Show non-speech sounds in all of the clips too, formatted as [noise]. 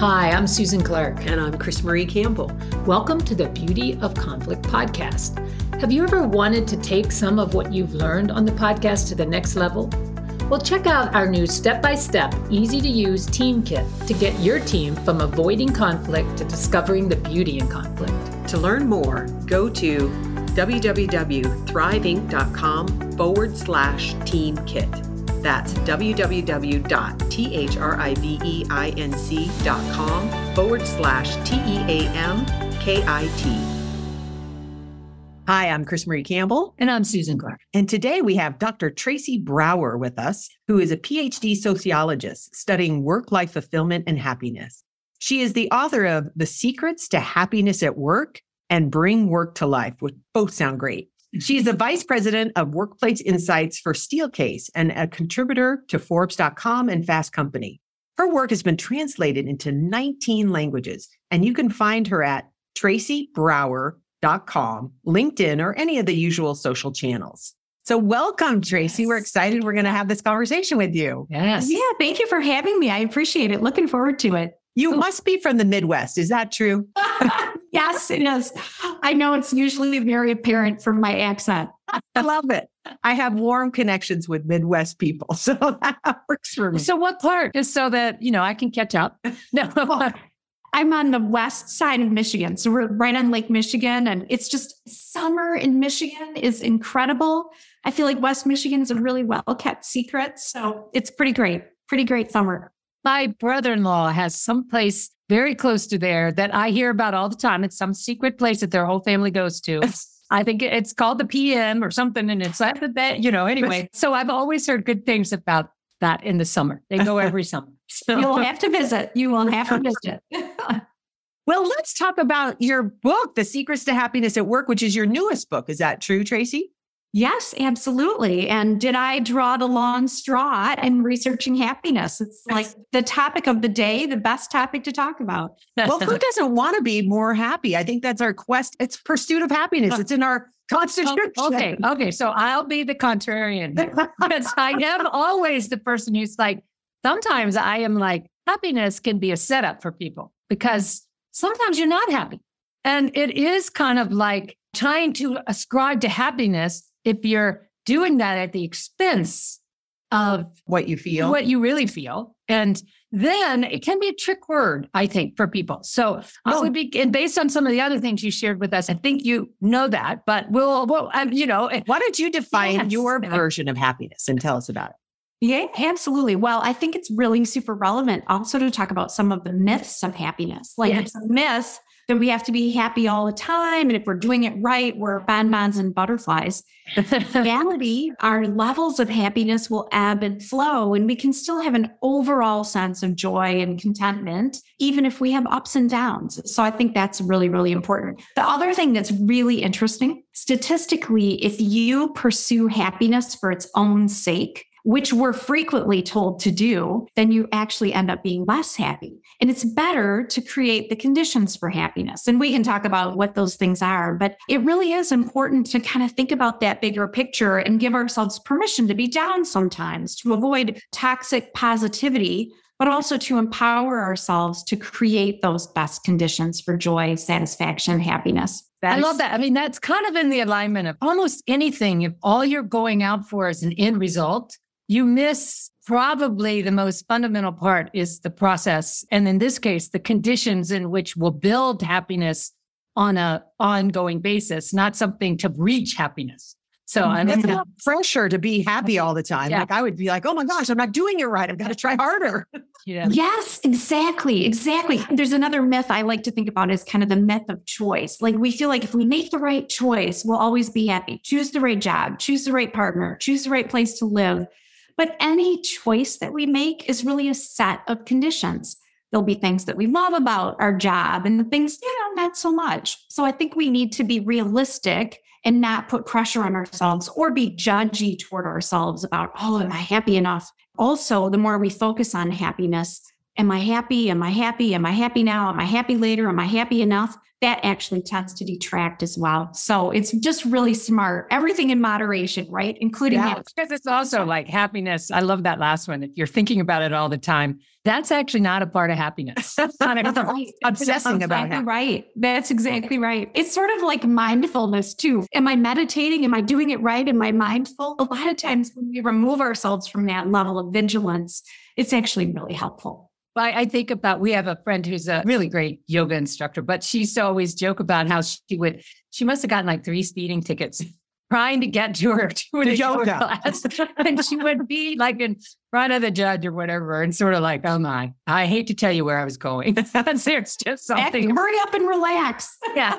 Hi, I'm Susan Clark. And I'm CrisMarie Campbell. Welcome to the Beauty of Conflict podcast. Have you ever wanted to take some of what you've learned on the podcast to the next level? Well, check out our new step by step, easy to use team kit to get your team from avoiding conflict to discovering the beauty in conflict. To learn more, go to www.thriveinc.com forward slash team kit. That's www.thriveinc.com forward slash T E A M K I T. Hi, I'm CrisMarie Campbell. And I'm Susan Clark. And today we have Dr. Tracy Brower with us, who is a PhD sociologist studying work life fulfillment and happiness. She is the author of The Secrets to Happiness at Work and Bring Work to Life, which both sound great. She is the vice president of workplace insights for Steelcase and a contributor to Forbes.com and Fast Company. Her work has been translated into 19 languages, and you can find her at tracybrower.com, LinkedIn, or any of the usual social channels. So, welcome, Tracy. Yes. We're excited we're going to have this conversation with you. Yes. Yeah, thank you for having me. I appreciate it. Looking forward to it. You must be from the Midwest. Is that true? [laughs] [laughs] yes, it is. I know it's usually very apparent from my accent. I love it. I have warm connections with Midwest people. [laughs] So that works for me. So, what part? Just so that, you know, I can catch up. [laughs] No. I'm on the west side of Michigan. So we're right on Lake Michigan. And it's just summer in Michigan is incredible. I feel like West Michigan is a really well kept secret. So it's pretty great. Pretty great summer. My brother in law has some place very close to there that I hear about all the time. It's some secret place that their whole family goes to. [laughs] I think it's called the PM or something. And it's like that, you know, anyway. [laughs] So I've always heard good things about that in the summer. They go [laughs] every summer. So. You'll have to visit. You will have to visit. well, let's talk about your book, The Secrets to Happiness at Work, which is your newest book. Is that true, Tracy? Yes, absolutely. And did I draw the long straw in researching happiness? It's like the topic of the day, the best topic to talk about. well, who [laughs] doesn't want to be more happy? I think that's our quest. It's pursuit of happiness. Oh. It's in our constitution. Oh, okay. Okay. So I'll be the contrarian [laughs] because I am always the person who's like, sometimes I am like, happiness can be a setup for people because sometimes you're not happy. And it is kind of like trying to ascribe to happiness if you're doing that at the expense of what you feel, what you really feel. And then it can be a trick word, I think, for people. So oh. I would be, and based on some of the other things you shared with us, I think you know that, but we'll, well, um, you know, why don't you define yes. your version of happiness and tell us about it? Yeah, absolutely. Well, I think it's really super relevant also to talk about some of the myths of happiness. Like yes. it's a myth that we have to be happy all the time. And if we're doing it right, we're bonbons and butterflies. In [laughs] reality, our levels of happiness will ebb and flow, and we can still have an overall sense of joy and contentment, even if we have ups and downs. So I think that's really, really important. The other thing that's really interesting statistically, if you pursue happiness for its own sake, which we're frequently told to do, then you actually end up being less happy. And it's better to create the conditions for happiness. And we can talk about what those things are, but it really is important to kind of think about that bigger picture and give ourselves permission to be down sometimes to avoid toxic positivity. But also to empower ourselves to create those best conditions for joy, satisfaction, happiness. That's, I love that. I mean, that's kind of in the alignment of almost anything. If all you're going out for is an end result, you miss probably the most fundamental part is the process. And in this case, the conditions in which we'll build happiness on a ongoing basis, not something to reach happiness. So I'm mm-hmm. it's a pressure to be happy all the time. Yeah. Like I would be like, oh my gosh, I'm not doing it right. I've got to try harder. Yeah. Yes, exactly. Exactly. There's another myth I like to think about is kind of the myth of choice. Like we feel like if we make the right choice, we'll always be happy. Choose the right job, choose the right partner, choose the right place to live. But any choice that we make is really a set of conditions. There'll be things that we love about our job and the things, you know, not so much. So I think we need to be realistic and not put pressure on ourselves or be judgy toward ourselves about, oh, am I happy enough? Also, the more we focus on happiness, am I happy? Am I happy? Am I happy now? Am I happy later? Am I happy enough? That actually tends to detract as well. So it's just really smart. Everything in moderation, right? Including Yeah, that. because it's also like happiness. I love that last one. If you're thinking about it all the time, that's actually not a part of happiness. [laughs] That's not a- That's right. obsessing about exactly how- right. That's exactly right. It's sort of like mindfulness too. Am I meditating? Am I doing it right? Am I mindful? A lot of times when we remove ourselves from that level of vigilance, it's actually really helpful. I, I think about we have a friend who's a really great yoga instructor, but she used to always joke about how she would she must have gotten like three speeding tickets trying to get to her [laughs] to a yoga class. and she would be like in front of the judge or whatever, and sort of like, oh my, I hate to tell you where I was going. [laughs] [laughs] There's just Act- something. hurry up and relax. Yeah.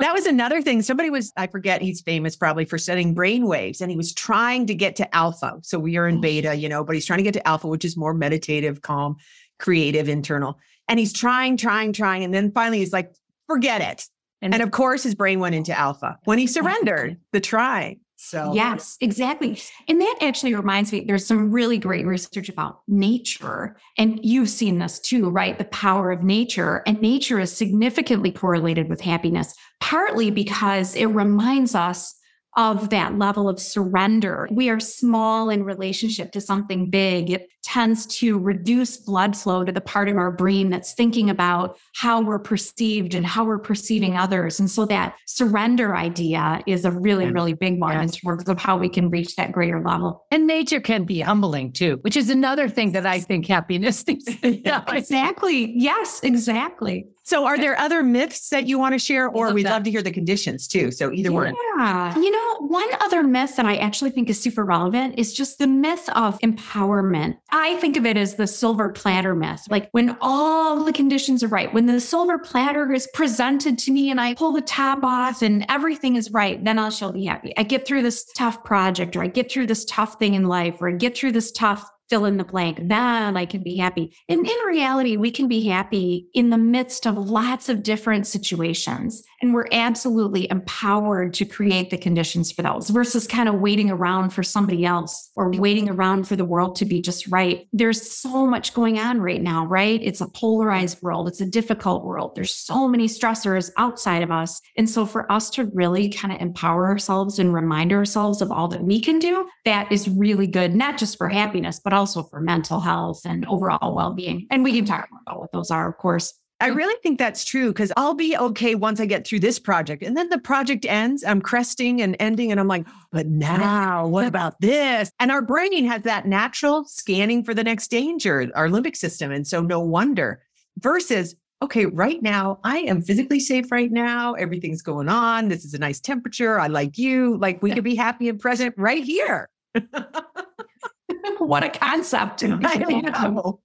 That was another thing. Somebody was, I forget, he's famous probably for studying brain waves and he was trying to get to alpha. So we are in oh. beta, you know, but he's trying to get to alpha, which is more meditative, calm, creative, internal. And he's trying, trying, trying. And then finally he's like, forget it. And, And of course, his brain went into alpha when he surrendered the trying. So, Yes, exactly. And that actually reminds me, there's some really great research about nature. And you've seen this too, right? The power of nature. And nature is significantly correlated with happiness, partly because it reminds us of that level of surrender. We are small in relationship to something big. It tends to reduce blood flow to the part of our brain that's thinking about how we're perceived and how we're perceiving others. And so that surrender idea is a really, Yeah. really big one in terms of how we can reach that greater level. and nature can be humbling too, which is another thing that I think happiness. [laughs] [laughs] yeah, Exactly. Yes, exactly. So are there other myths that you want to share, or love we'd that. love to hear the conditions too? So either one. Yeah. You know, one other myth that I actually think is super relevant is just the myth of empowerment. I think of it as the silver platter myth. Like when all the conditions are right, when the silver platter is presented to me and I pull the top off and everything is right, then I shall be happy. I get through this tough project or I get through this tough thing in life or I get through this tough fill in the blank, then I can be happy. And in reality, we can be happy in the midst of lots of different situations. And we're absolutely empowered to create the conditions for those versus kind of waiting around for somebody else or waiting around for the world to be just right. There's so much going on right now, right? It's a polarized world. It's a difficult world. There's so many stressors outside of us. And so for us to really kind of empower ourselves and remind ourselves of all that we can do, that is really good, not just for happiness, but also for mental health and overall well-being. And we can talk more about what those are, of course. I really think that's true because I'll be okay once I get through this project. And then the project ends, I'm cresting and ending, and I'm like, but now what about this? And our brain has that natural scanning for the next danger, our limbic system. And so no wonder versus, okay, right now, I am physically safe right now. Everything's going on. This is a nice temperature. I like you. Like we could be happy and present right here. [laughs] what a concept. I [laughs] know.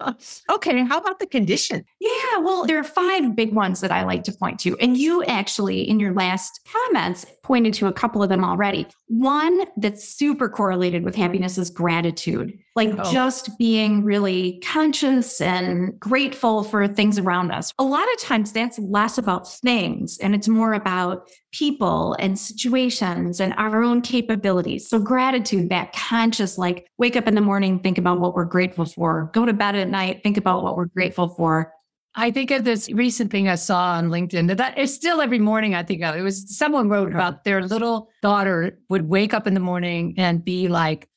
[laughs] okay, how about the condition? Yeah, well, there are five big ones that I like to point to. And you actually, in your last comments, pointed to a couple of them already. One that's super correlated with happiness is gratitude, like Oh. just being really conscious and grateful for things around us. A lot of times that's less about things and it's more about people and situations and our own capabilities. So, gratitude, that conscious, like wake up in the morning, think about what we're grateful for, go to bed at night, think about what we're grateful for. I think of this recent thing I saw on LinkedIn that is still every morning I think of. It was someone wrote about their little daughter would wake up in the morning and be like,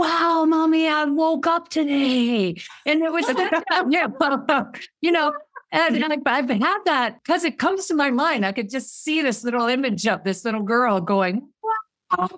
Wow, mommy, I woke up today. And it was, [laughs] [laughs] yeah, you know, and, and like, I've had that because it comes to my mind. I could just see this little image of this little girl going, wow.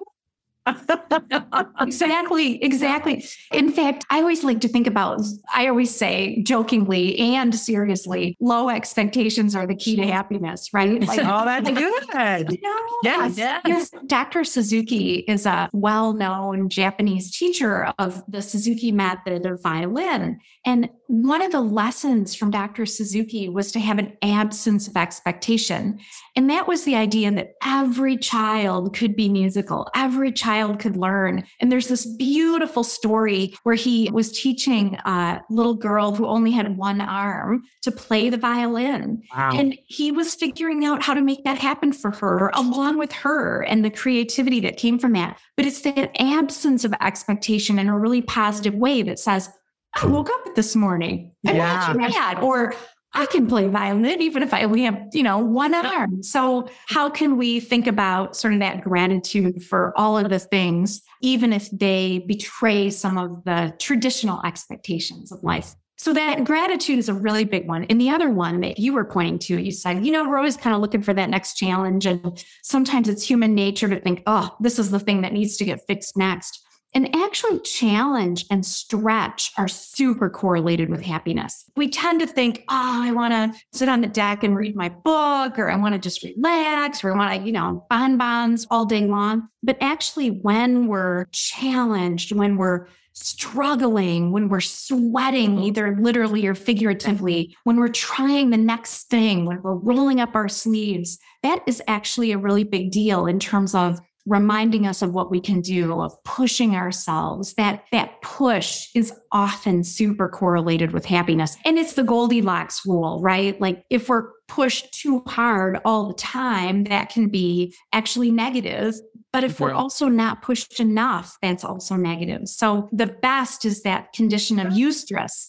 [laughs] Exactly, exactly. In fact, I always like to think about, I always say jokingly and seriously, low expectations are the key to happiness, right? [laughs] Like, Oh, that's [laughs] good. Yes. Yes. yes. Dr. Suzuki is a well known Japanese teacher of the Suzuki method of violin. And one of the lessons from Dr. Suzuki was to have an absence of expectation. And that was the idea that every child could be musical, every child could learn. And there's this beautiful story where he was teaching a little girl who only had one arm to play the violin. Wow. And he was figuring out how to make that happen for her, along with her and the creativity that came from that. But it's that absence of expectation in a really positive way that says, I woke up this morning. I'm Yeah. not mad. Or I can play violin even if I only have, you know, one arm. So how can we think about sort of that gratitude for all of the things, even if they betray some of the traditional expectations of life? So that gratitude is a really big one. And the other one that you were pointing to, you said, you know, we're always kind of looking for that next challenge. And sometimes it's human nature to think, oh, this is the thing that needs to get fixed next. And actually, challenge and stretch are super correlated with happiness. We tend to think, oh, I want to sit on the deck and read my book, or I want to just relax, or I want to, you know, bonbons all day long. But actually, when we're challenged, when we're struggling, when we're sweating, either literally or figuratively, when we're trying the next thing, when we're rolling up our sleeves, that is actually a really big deal in terms of reminding us of what we can do of pushing ourselves. That that push is often super correlated with happiness. And it's the goldilocks rule right? Like if we're pushed too hard all the time that can be actually negative. But if we're also not pushed enough that's also negative. So the best is that condition of eustress.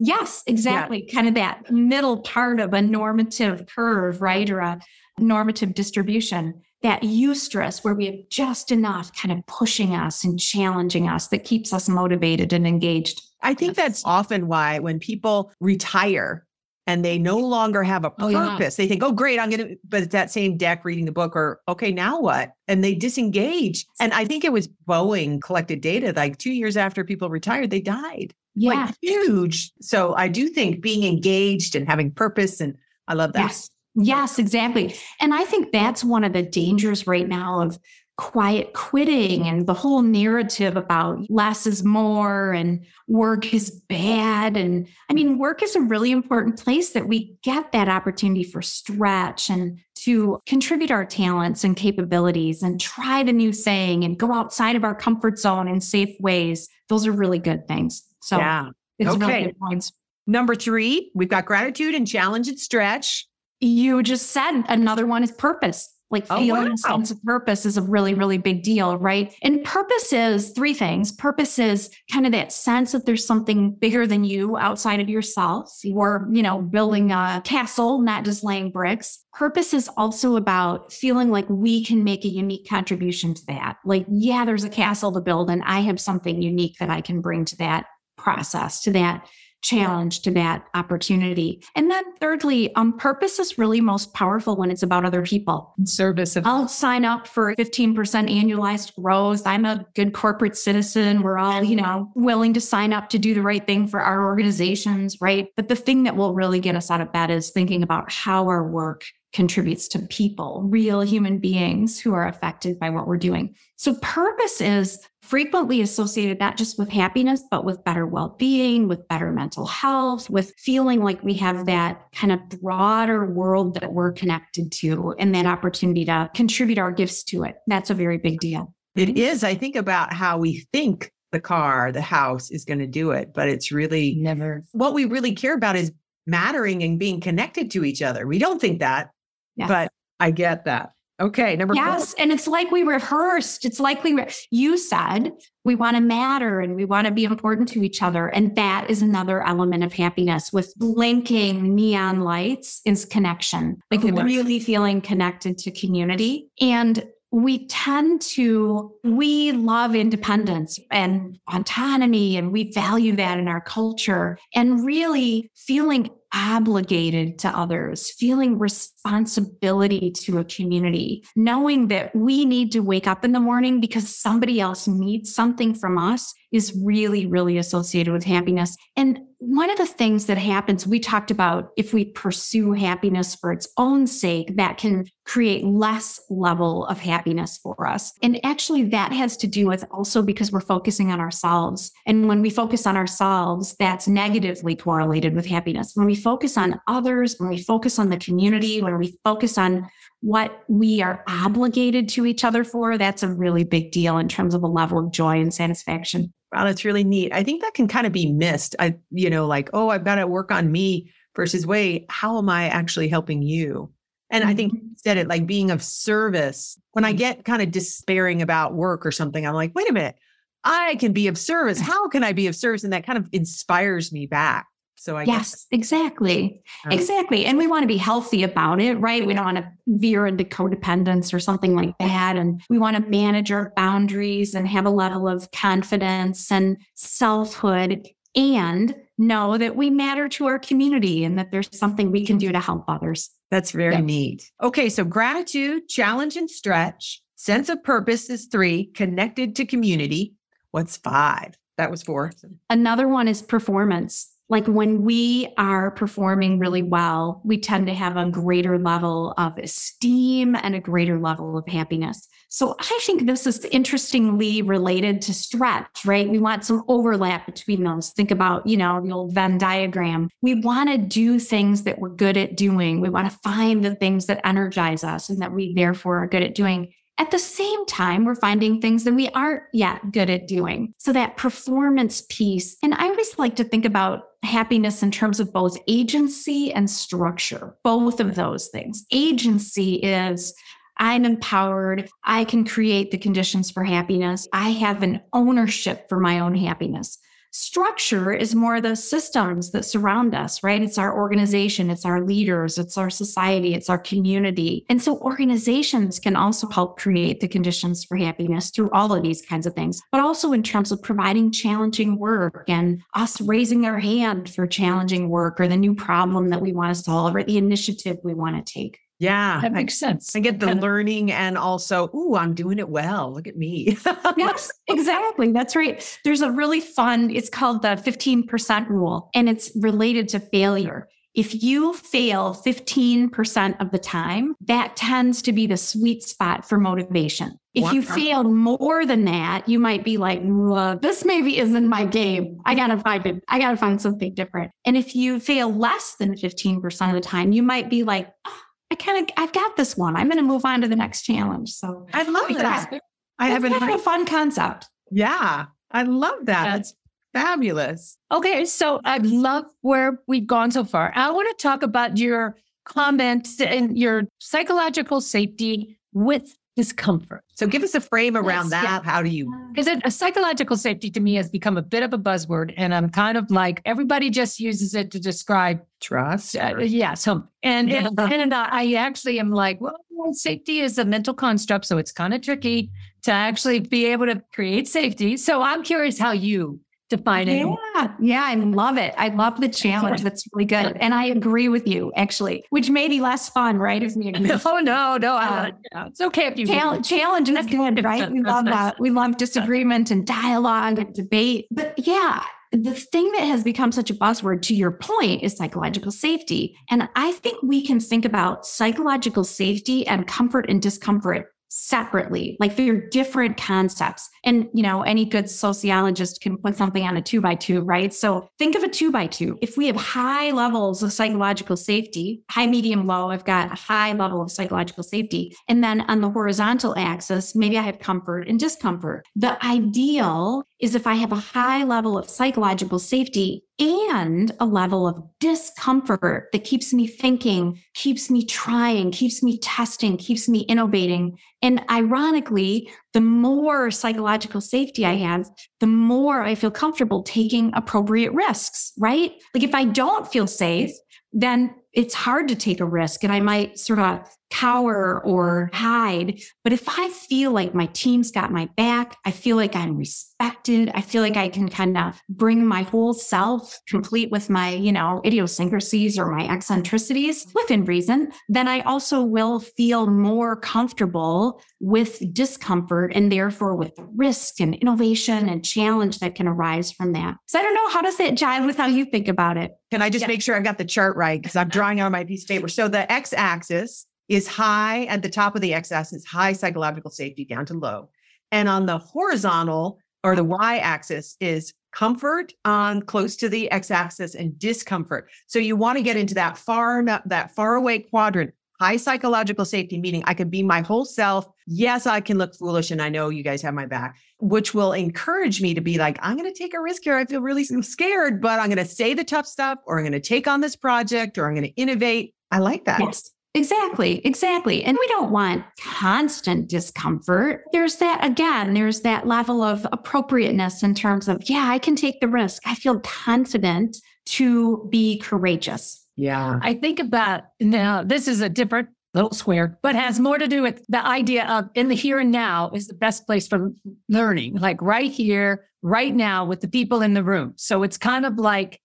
Yes, exactly. Yeah. Kind of that middle part of a normative curve, right? Or a normative distribution that eustress where we have just enough kind of pushing us and challenging us that keeps us motivated and engaged. I think that's often why when people retire and they no longer have a purpose, oh, yeah. they think, oh, great, I'm going to, but it's that same deck reading the book or, okay, now what? And they disengage. And I think it was Boeing collected data like two years after people retired, they died. Yeah. Like huge. So I do think being engaged and having purpose, and I love that. Yes. Yes, exactly. And I think that's one of the dangers right now of quiet quitting and the whole narrative about less is more and work is bad. And I mean, work is a really important place that we get that opportunity for stretch and to contribute our talents and capabilities and try the new thing and go outside of our comfort zone in safe ways. Those are really good things. So yeah. it's okay. really good points. Number three, we've got gratitude and challenge and stretch you just said another one is purpose. Like oh, feeling wow. a sense of purpose is a really, really big deal, right? And purpose is three things. Purpose is kind of that sense that there's something bigger than you outside of yourself. Or, you know, building a castle, not just laying bricks. Purpose is also about feeling like we can make a unique contribution to that. Like, yeah, there's a castle to build, and I have something unique that I can bring to that process, to that challenge to that opportunity. And then thirdly, um, purpose is really most powerful when it's about other people. Service of I'll sign up for 15% annualized growth. I'm a good corporate citizen. We're all, you know, willing to sign up to do the right thing for our organizations, right? But the thing that will really get us out of bed is thinking about how our work contributes to people, real human beings who are affected by what we're doing. So purpose is frequently associated not just with happiness, but with better well being, with better mental health, with feeling like we have that kind of broader world that we're connected to and that opportunity to contribute our gifts to it. That's a very big deal. It mm-hmm. is. I think about how we think the car, the house is going to do it, but it's really never. What we really care about is mattering and being connected to each other. We don't think that, yes. but I get that. Okay, number yes, four. and it's like we rehearsed. It's like we re- you said we want to matter and we want to be important to each other, and that is another element of happiness. With blinking neon lights is connection, like really feeling connected to community. And we tend to we love independence and autonomy, and we value that in our culture. And really feeling obligated to others, feeling responsibility to a community, knowing that we need to wake up in the morning because somebody else needs something from us is really, really associated with happiness. And one of the things that happens, we talked about if we pursue happiness for its own sake, that can create less level of happiness for us. And actually, that has to do with also because we're focusing on ourselves. And when we focus on ourselves, that's negatively correlated with happiness. When we focus on others, when we focus on the community, when we focus on what we are obligated to each other for, that's a really big deal in terms of a level of joy and satisfaction. Wow, that's really neat. I think that can kind of be missed. I, you know, like, oh, I've got to work on me versus wait, how am I actually helping you? And I think mm-hmm. said it like being of service. When I mm-hmm. get kind of despairing about work or something, I'm like, wait a minute, I can be of service. How can I be of service? And that kind of inspires me back. So I yes, exactly. Right. Exactly. And we want to be healthy about it, right? We don't want to veer into codependence or something like that. And we want to manage our boundaries and have a level of confidence and selfhood and know that we matter to our community and that there's something we can do to help others. That's very Yeah. neat. Okay, so gratitude, challenge, and stretch. Sense of purpose is three. Connected to community. What's five? That was four. Another one is performance. Like when we are performing really well, we tend to have a greater level of esteem and a greater level of happiness. So I think this is interestingly related to stretch, right? We want some overlap between those. Think about, you know, the old Venn diagram. We want to do things that we're good at doing. We want to find the things that energize us and that we therefore are good at doing. At the same time, we're finding things that we aren't yet good at doing. So that performance piece. And I always like to think about happiness in terms of both agency and structure, both of those things. Agency is I'm empowered. I can create the conditions for happiness. I have an ownership for my own happiness. Structure is more the systems that surround us, right? It's our organization, it's our leaders, it's our society, it's our community. And so organizations can also help create the conditions for happiness through all of these kinds of things, but also in terms of providing challenging work and us raising our hand for challenging work or the new problem that we want to solve or the initiative we want to take. Yeah. That I, makes sense. I get the And- learning and also, ooh, I'm doing it well. Look at me. [laughs] yes, exactly. That's right. There's a really fun, it's called the 15% rule, and it's related to failure. If you fail 15% of the time, that tends to be the sweet spot for motivation. If you failed more than that, you might be like, "Well, this maybe isn't my game. I gotta find it. I gotta find something different. And if you fail less than 15% of the time, you might be like, "Oh, I kind of, I've got this one. I'm going to move on to the next challenge. So I love that. I haven't. kind of a fun concept. Yeah. I love that. That's fabulous. Okay, so I love where we've gone so far. I want to talk about your comments and your psychological safety with discomfort. So give us a frame around Yes, that. yeah. How do you? Because it, a psychological safety to me has become a bit of a buzzword, and I'm kind of like everybody just uses it to describe. Trust. Uh, yeah, so and and, and I actually am like, well, safety is a mental construct, so it's kind of tricky to actually be able to create safety. So I'm curious how you define it. Yeah, yeah, I love it. I love the challenge. That's really good. And I agree with you, actually, which may be less fun, right? If we [laughs] agree. Oh no, no, I, uh, yeah, it's okay if you Challenge, challenge is good, right? We love that. We love disagreement and dialogue and debate. But yeah, the thing that has become such a buzzword, to your point, is psychological safety. And I think we can think about psychological safety and comfort and discomfort separately like they're different concepts. And you know any good sociologist can put something on a two by two right? So think of a two by two. If we have high levels of psychological safety high medium low i've got a high level of psychological safety. And then on the horizontal axis maybe i have comfort and discomfort. The ideal is if i have a high level of psychological safety and a level of discomfort that keeps me thinking, keeps me trying, keeps me testing, keeps me innovating. And ironically, the more psychological safety I have, the more I feel comfortable taking appropriate risks, right? Like if I don't feel safe, then it's hard to take a risk and I might sort of cower or hide. But if I feel like my team's got my back, I feel like I'm respected, I feel like I can kind of bring my whole self complete with my, you know, idiosyncrasies or my eccentricities within reason, then I also will feel more comfortable with discomfort and therefore with risk and innovation and challenge that can arise from that. So I don't know, how does that jive with how you think about it? Can I just Yeah. make sure I've got the chart right? Because I'm drawing on my piece of paper. So the x axis is high at the top of the x axis, high psychological safety down to low. And on the horizontal or the y axis is comfort on close to the x axis and discomfort. So you want to get into that far enough, that far away quadrant. High psychological safety, meaning I can be my whole self. Yes, I can look foolish and I know you guys have my back, which will encourage me to be like, I'm going to take a risk here. I feel really scared, but I'm going to say the tough stuff or I'm going to take on this project or I'm going to innovate. I like that. Yes. Exactly, exactly. And we don't want constant discomfort. There's that, again, there's that level of appropriateness in terms of, yeah, I can take the risk. I feel confident to be courageous. Yeah. I think about now, this is a different little square, but has more to do with the idea of in the here and now is the best place for learning, like right here, right now with the people in the room. So it's kind of like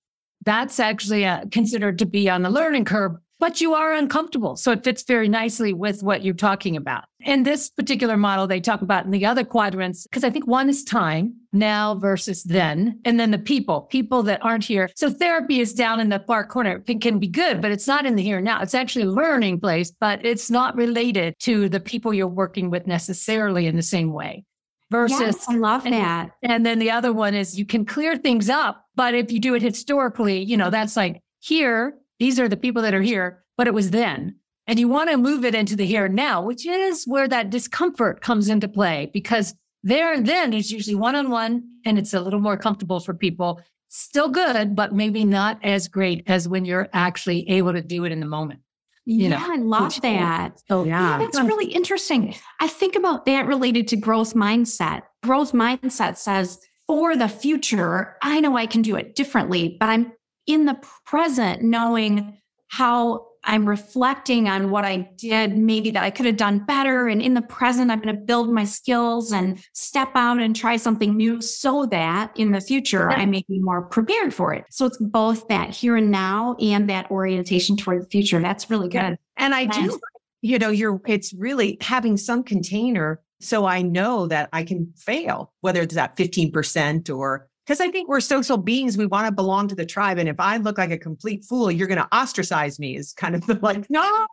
that's actually uh, considered to be on the learning curve, but you are uncomfortable. So it fits very nicely with what you're talking about. In this particular model, they talk about in the other quadrants, because I think one is time now versus then, and then the people, people that aren't here. So therapy is down in the far corner. It can be good, but it's not in the here and now. It's actually a learning place, but it's not related to the people you're working with necessarily in the same way versus Yes, I love and- that. and then the other one is you can clear things up, but if you do it historically, you know, that's like here, these are the people that are here, but it was then. And you want to move it into the here and now, which is where that discomfort comes into play because there and then is usually one on one and it's a little more comfortable for people. Still good, but maybe not as great as when you're actually able to do it in the moment. You know, yeah, I love which- that. So, Yeah, that's really interesting. I think about that related to growth mindset. Growth mindset says, for the future, I know I can do it differently, but I'm in the present knowing how I'm reflecting on what I did, maybe that I could have done better. And in the present, I'm going to build my skills and step out and try something new so that in the future, I may be more prepared for it. So it's both that here and now and that orientation toward the future. That's really good. And I do, you know, you're, it's really having some container. So I know that I can fail, whether it's at 15% or because I think we're social beings. We want to belong to the tribe. And if I look like a complete fool, you're going to ostracize me is kind of the like, no.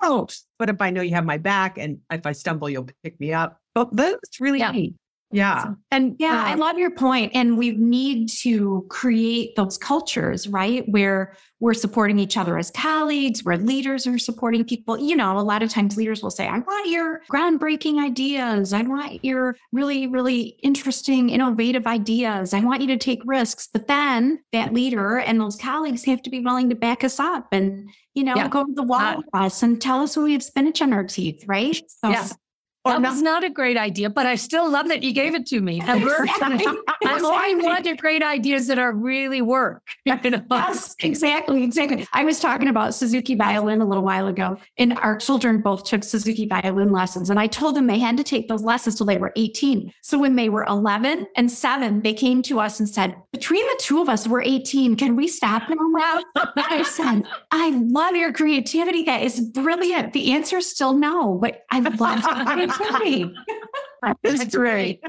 But if I know you have my back and if I stumble, you'll pick me up. But that's really Yeah. neat. Yeah. So- and Yeah, I uh, love your point. And we need to create those cultures, right? Where we're supporting each other as colleagues, where leaders are supporting people. You know, a lot of times leaders will say, I want your groundbreaking ideas. I want your really, really interesting, innovative ideas. I want you to take risks. But then that leader and those colleagues have to be willing to back us up and, you know, Yeah. go to the wall Uh, with us and tell us when we have spinach on our teeth, right? So, Yeah. Or that not- was not a great idea, but I still love that you gave it to me. [laughs] Exactly. [laughs] I only want the great ideas that are really work. [laughs] Yes, exactly, exactly. I was talking about Suzuki violin a little while ago, and our children both took Suzuki violin lessons. And I told them they had to take those lessons till they were 18. So when they were 11 and seven, they came to us and said, Between the two of us, we're 18. Can we stop now? I said, I love your creativity. That is brilliant. The answer is still no, but I love creativity. That's [laughs] great.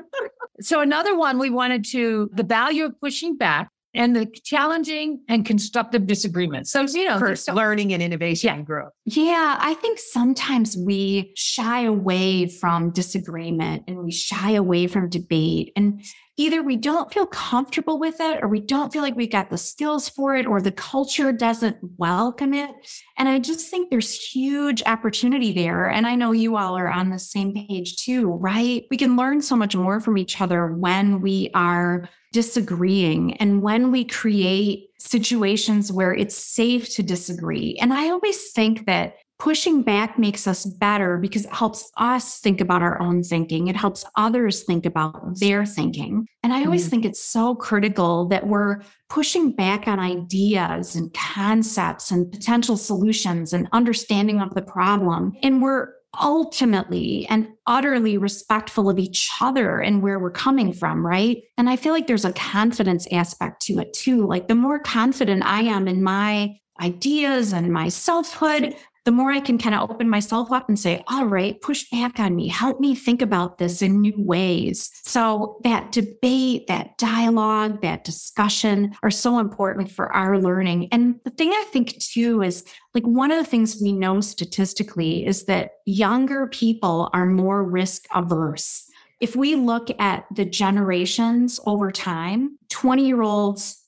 So another one we wanted to the value of pushing back and the challenging and constructive disagreement. So you know, For so- learning and innovation Yeah. and growth. Yeah, I think sometimes we shy away from disagreement and we shy away from debate. And either we don't feel comfortable with it or we don't feel like we've got the skills for it or the culture doesn't welcome it. And I just think there's huge opportunity there. And I know you all are on the same page too, right? We can learn so much more from each other when we are disagreeing and when we create situations where it's safe to disagree. And I always think that pushing back makes us better because it helps us think about our own thinking. It helps others think about their thinking. And I always Mhm. think it's so critical that we're pushing back on ideas and concepts and potential solutions and understanding of the problem. And we're ultimately and utterly respectful of each other and where we're coming from, right? And I feel like there's a confidence aspect to it too. Like the more confident I am in my ideas and my selfhood, the more I can kind of open myself up and say, all right, push back on me, help me think about this in new ways. So that debate, that dialogue, that discussion are so important for our learning. And the thing I think too is like one of the things we know statistically is that younger people are more risk averse. If we look at the generations over time, 20 year olds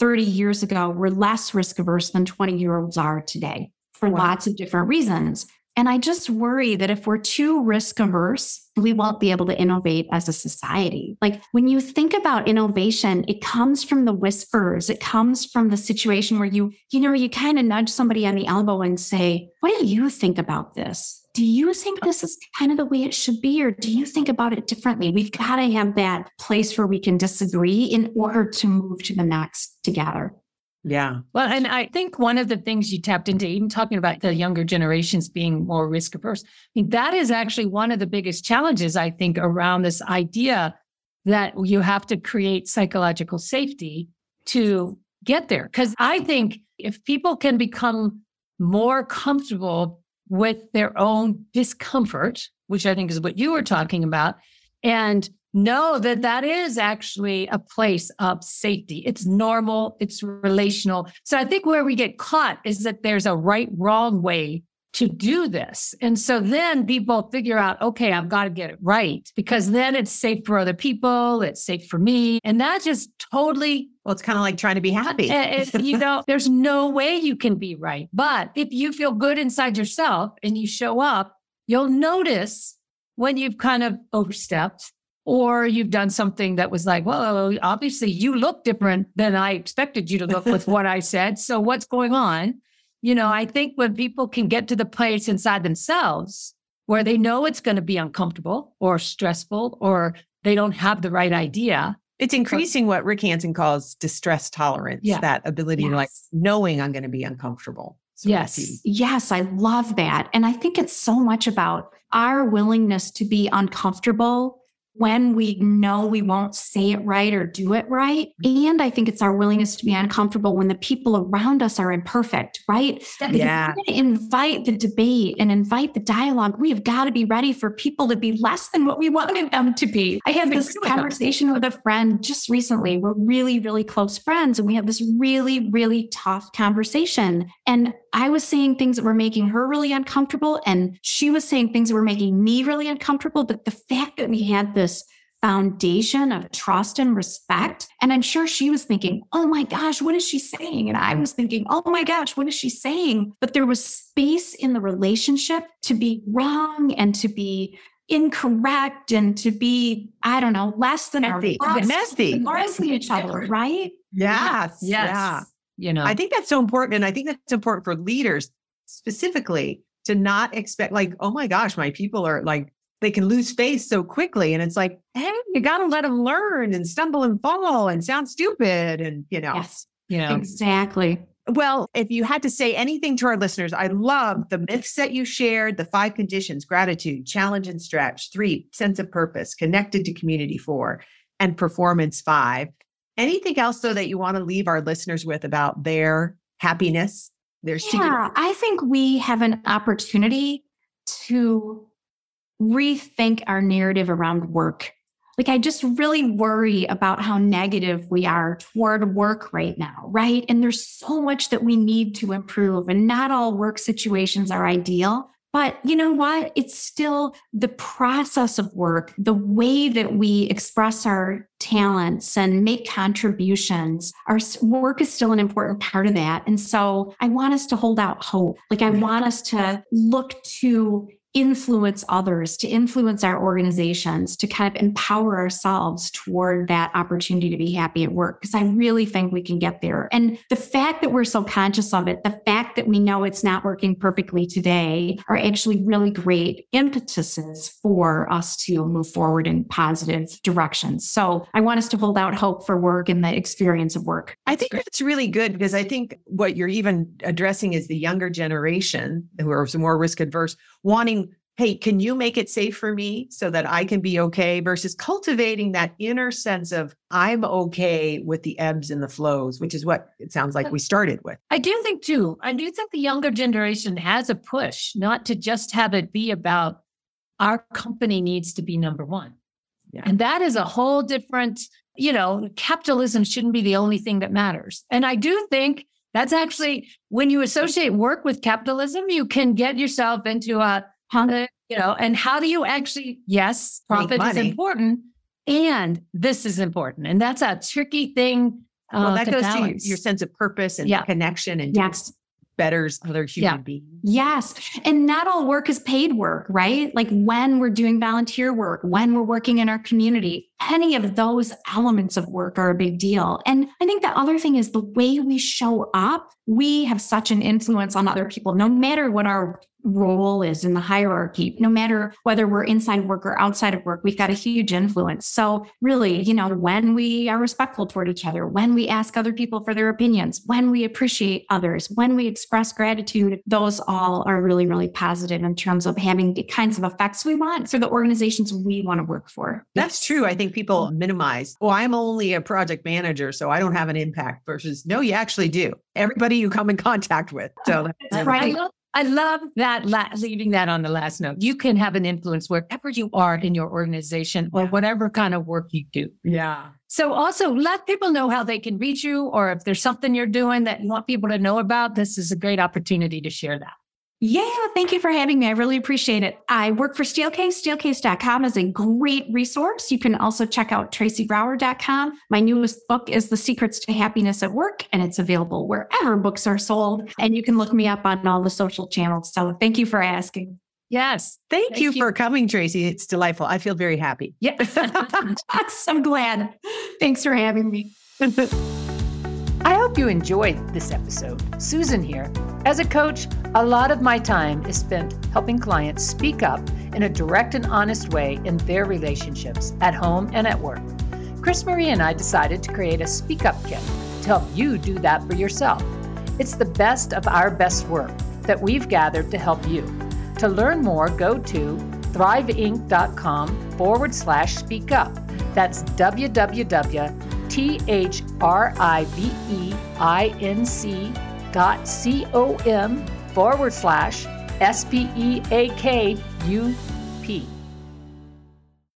30 years ago were less risk averse than 20 year olds are today for Wow. lots of different reasons. And I just worry that if we're too risk averse, we won't be able to innovate as a society. Like when you think about innovation, it comes from the whispers. It comes from the situation where you, you know, you kind of nudge somebody on the elbow and say, What do you think about this? Do you think this is kind of the way it should be? Or do you think about it differently? We've got to have that place where we can disagree in order to move to the next together. Yeah. Well, and I think one of the things you tapped into, even talking about the younger generations being more risk averse, I mean, that is actually one of the biggest challenges, I think, around this idea that you have to create psychological safety to get there. Because I think if people can become more comfortable with their own discomfort, which I think is what you were talking about, and know that that is actually a place of safety. It's normal, it's relational. So I think where we get caught is that there's a right, wrong way to do this. And so then people figure out, okay, I've got to get it right because then it's safe for other people, it's safe for me. And that just totally Well, it's kind of like trying to be happy. it, you [laughs] know, there's no way you can be right. But if you feel good inside yourself and you show up, you'll notice when you've kind of overstepped or you've done something that was like, well, obviously you look different than I expected you to look with what I said. So what's going on? You know, I think when people can get to the place inside themselves where they know it's going to be uncomfortable or stressful or they don't have the right idea, It's increasing what Rick Hanson calls distress tolerance, Yeah. that ability to like knowing I'm going to be uncomfortable. of Yes. Yes, I love that. And I think it's so much about our willingness to be uncomfortable when we know we won't say it right or do it right. And I think it's our willingness to be uncomfortable when the people around us are imperfect, right? Because Yeah. If we're going to invite the debate and invite the dialogue, we have got to be ready for people to be less than what we wanted them to be. I had this agree with that. conversation with a friend just recently. We're really, really close friends, and we had this really, really tough conversation. And I was saying things that were making her really uncomfortable, and she was saying things that were making me really uncomfortable. But the fact that we had this foundation of trust and respect. And I'm sure she was thinking, oh my gosh, what is she saying? And I was thinking, oh my gosh, what is she saying? But there was space in the relationship to be wrong and to be incorrect and to be, I don't know, less than our Messy. Messy. than each other, right? Yes. yes, Yeah. You know, I think that's so important. And I think that's important for leaders specifically to not expect, like, oh my gosh, my people are like, they can lose face so quickly. And it's like, hey, you got to let them learn and stumble and fall and sound stupid. And, you know, Yes, you know, exactly. Well, if you had to say anything to our listeners, I love the myths that you shared, the five conditions gratitude, challenge and stretch, three, sense of purpose, connected to community, four, and performance, five. Anything else, though, that you want to leave our listeners with about their happiness, their secret? Yeah, I think we have an opportunity to rethink our narrative around work. Like, I just really worry about how negative we are toward work right now, right? And there's so much that we need to improve, and not all work situations are ideal. But you know what? It's still the process of work, the way that we express our talents and make contributions. Our work is still an important part of that. And so I want us to hold out hope. Like I want us to look to influence others, to influence our organizations, to kind of empower ourselves toward that opportunity to be happy at work. Because I really think we can get there. And the fact that we're so conscious of it, the fact that we know it's not working perfectly today are actually really great impetuses for us to move forward in positive directions. So I want us to hold out hope for work and the experience of work. I think that's really good because I think what you're even addressing is the younger generation who are more risk adverse, wanting, hey, can you make it safe for me so that I can be okay? Versus cultivating that inner sense of I'm okay with the ebbs and the flows, which is what it sounds like we started with. I do think too, I do think the younger generation has a push not to just have it be about our company needs to be number one. Yeah. And that is a whole different, you know, capitalism shouldn't be the only thing that matters. And I do think that's actually when you associate work with capitalism, you can get yourself into a, uh, you know, and how do you actually, yes, profit is important and this is important. And that's a tricky thing. Uh, Well, that to goes balance. to your sense of purpose and Yeah. connection and Yes. betters other human Yeah. beings. Yes. And not all work is paid work, right? Like when we're doing volunteer work, when we're working in our community, any of those elements of work are a big deal. And I think the other thing is the way we show up, we have such an influence on other people, no matter what our role is in the hierarchy, no matter whether we're inside work or outside of work, we've got a huge influence. So, really, you know, when we are respectful toward each other, when we ask other people for their opinions, when we appreciate others, when we express gratitude, those all are really, really positive in terms of having the kinds of effects we want for the organizations we want to work for. That's true. I think people minimize, oh, I'm only a project manager, so I don't have an impact versus no, you actually do. Everybody you come in contact with. So [laughs] That's right. I love that, la- leaving that on the last note. You can have an influence wherever you are in your organization or whatever kind of work you do. Yeah. So also let people know how they can reach you or if there's something you're doing that you want people to know about, this is a great opportunity to share that. Yeah, thank you for having me. I really appreciate it. I work for Steelcase. Steelcase.com is a great resource. You can also check out tracybrower.com. My newest book is The Secrets to Happiness at Work, and it's available wherever books are sold. And you can look me up on all the social channels. So thank you for asking. Yes. Thank, Thank you, you. for coming, Tracy. It's delightful. I feel very happy. Yeah. [laughs] I'm glad. Thanks for having me. [laughs] Hope you enjoyed this episode. Susan here. As a coach, a lot of my time is spent helping clients speak up in a direct and honest way in their relationships at home and at work. CrisMarie and I decided to create a Speak Up Kit to help you do that for yourself. It's the best of our best work that we've gathered to help you. To learn more, go to thriveinc.com forward slash speak up. That's www.thriveinc dot com forward slash S P E A K U P.